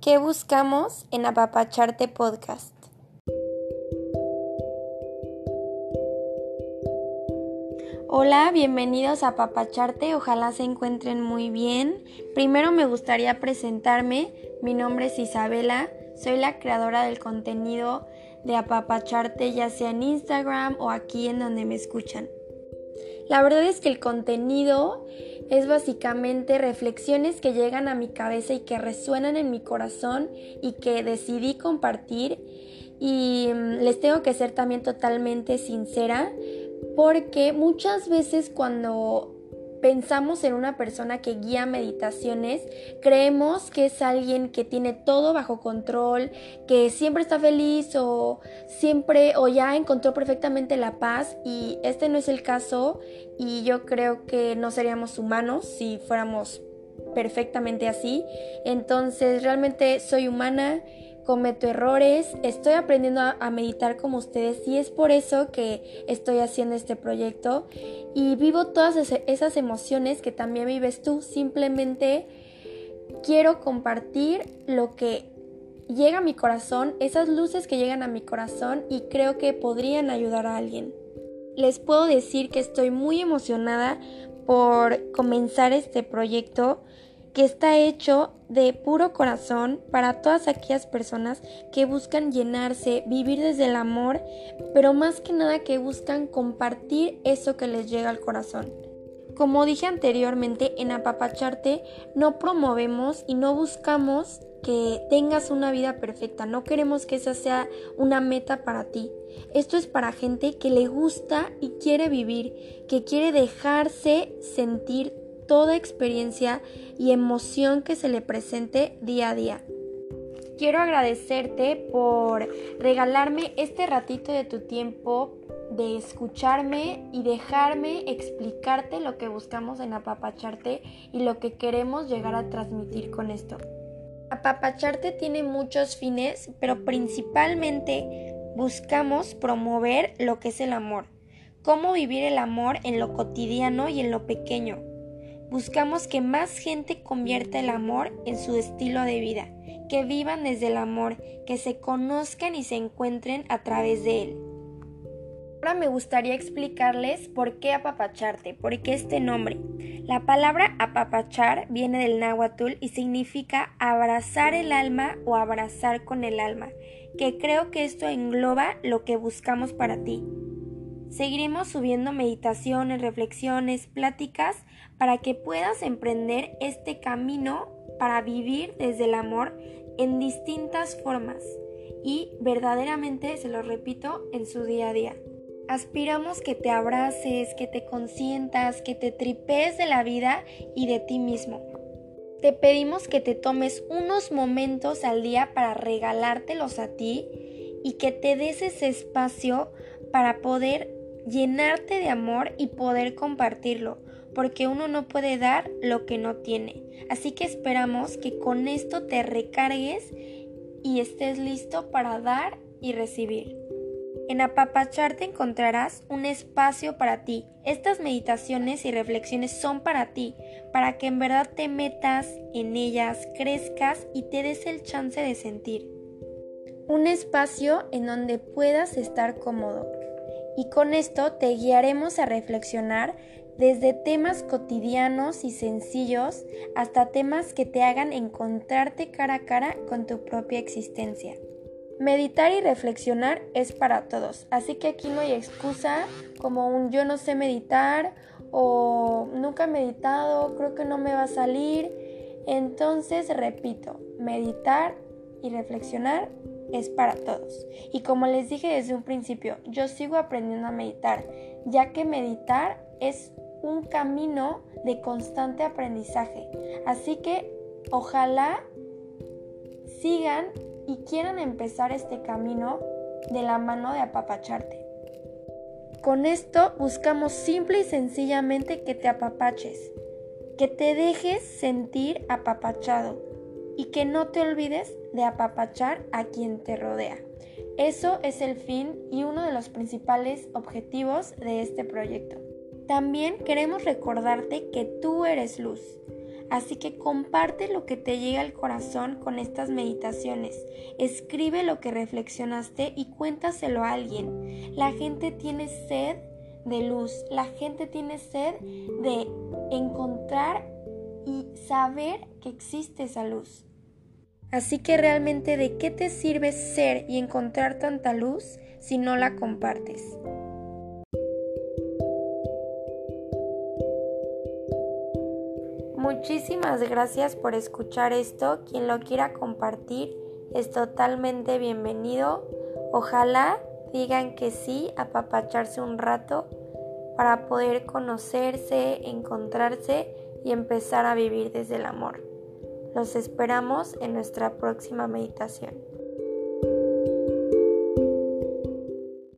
¿Qué buscamos en Apapacharte Podcast? Hola, bienvenidos a Apapacharte, ojalá se encuentren muy bien. Primero me gustaría presentarme, mi nombre es Isabela, soy la creadora del contenido de Apapacharte ya sea en Instagram o aquí en donde me escuchan. La verdad es que el contenido es básicamente reflexiones que llegan a mi cabeza y que resuenan en mi corazón y que decidí compartir. Y mm, les tengo que ser también totalmente sincera porque muchas veces cuando pensamos en una persona que guía meditaciones, creemos que es alguien que tiene todo bajo control, que siempre está feliz o siempre o ya encontró perfectamente la paz y este no es el caso y yo creo que no seríamos humanos si fuéramos perfectamente así. Entonces realmente soy humana cometo errores, estoy aprendiendo a, meditar como ustedes y es por eso que estoy haciendo este proyecto y vivo todas esas emociones que también vives tú. Simplemente quiero compartir lo que llega a mi corazón, esas luces que llegan a mi corazón y creo que podrían ayudar a alguien. Les puedo decir que estoy muy emocionada por comenzar este proyecto que está hecho de puro corazón para todas aquellas personas que buscan llenarse, vivir desde el amor, pero más que nada que buscan compartir eso que les llega al corazón. Como dije anteriormente, en Apapacharte no promovemos y no buscamos que tengas una vida perfecta, no queremos que esa sea una meta para ti. Esto es para gente que le gusta y quiere vivir, que quiere dejarse sentir toda experiencia y emoción que se le presente día a día. Quiero agradecerte por regalarme este ratito de tu tiempo de escucharme y dejarme explicarte lo que buscamos en apapacharte y lo que queremos llegar a transmitir con esto. Apapacharte tiene muchos fines, pero principalmente buscamos promover lo que es el amor, cómo vivir el amor en lo cotidiano y en lo pequeño, Buscamos que más gente convierta el amor en su estilo de vida, que vivan desde el amor, que se conozcan y se encuentren a través de él. Ahora me gustaría explicarles por qué apapacharte, por qué este nombre. La palabra apapachar viene del náhuatl y significa abrazar el alma o abrazar con el alma, que creo que esto engloba lo que buscamos para ti. Seguiremos subiendo meditaciones, reflexiones, pláticas para que puedas emprender este camino para vivir desde el amor en distintas formas y verdaderamente, se lo repito, en su día a día. Aspiramos que te abraces, que te consientas, que te tripees de la vida y de ti mismo. Te pedimos que te tomes unos momentos al día para regalártelos a ti y que te des ese espacio para poder llenarte de amor y poder compartirlo, porque uno no puede dar lo que no tiene. Así que esperamos que con esto te recargues y estés listo para dar y recibir. En Apapacharte encontrarás un espacio para ti. Estas meditaciones y reflexiones son para ti, para que en verdad te metas en ellas, crezcas y te des el chance de sentir. Un espacio en donde puedas estar cómodo, y con esto te guiaremos a reflexionar desde temas cotidianos y sencillos hasta temas que te hagan encontrarte cara a cara con tu propia existencia. Meditar y reflexionar es para todos, así que aquí no hay excusa como un yo no sé meditar o nunca he meditado, creo que no me va a salir. Entonces, repito, meditar y reflexionar es para todos. Y como les dije desde un principio, yo sigo aprendiendo a meditar, ya que meditar es un camino de constante aprendizaje. Así que ojalá sigan y quieran empezar este camino de la mano de apapacharte. Con esto buscamos simple y sencillamente que te apapaches, que te dejes sentir apapachado y que no te olvides de apapachar a quien te rodea. Eso es el fin y uno de los principales objetivos de este proyecto. También queremos recordarte que tú eres luz. Así que comparte lo que te llega al corazón con estas meditaciones. Escribe lo que reflexionaste y cuéntaselo a alguien. La gente tiene sed de luz. La gente tiene sed de encontrar y saber que existe esa luz. Así que realmente de qué te sirve ser y encontrar tanta luz si no la compartes. Muchísimas gracias por escuchar esto. Quien lo quiera compartir es totalmente bienvenido. Ojalá digan que sí, apapacharse un rato para poder conocerse, encontrarse y empezar a vivir desde el amor. Los esperamos en nuestra próxima meditación.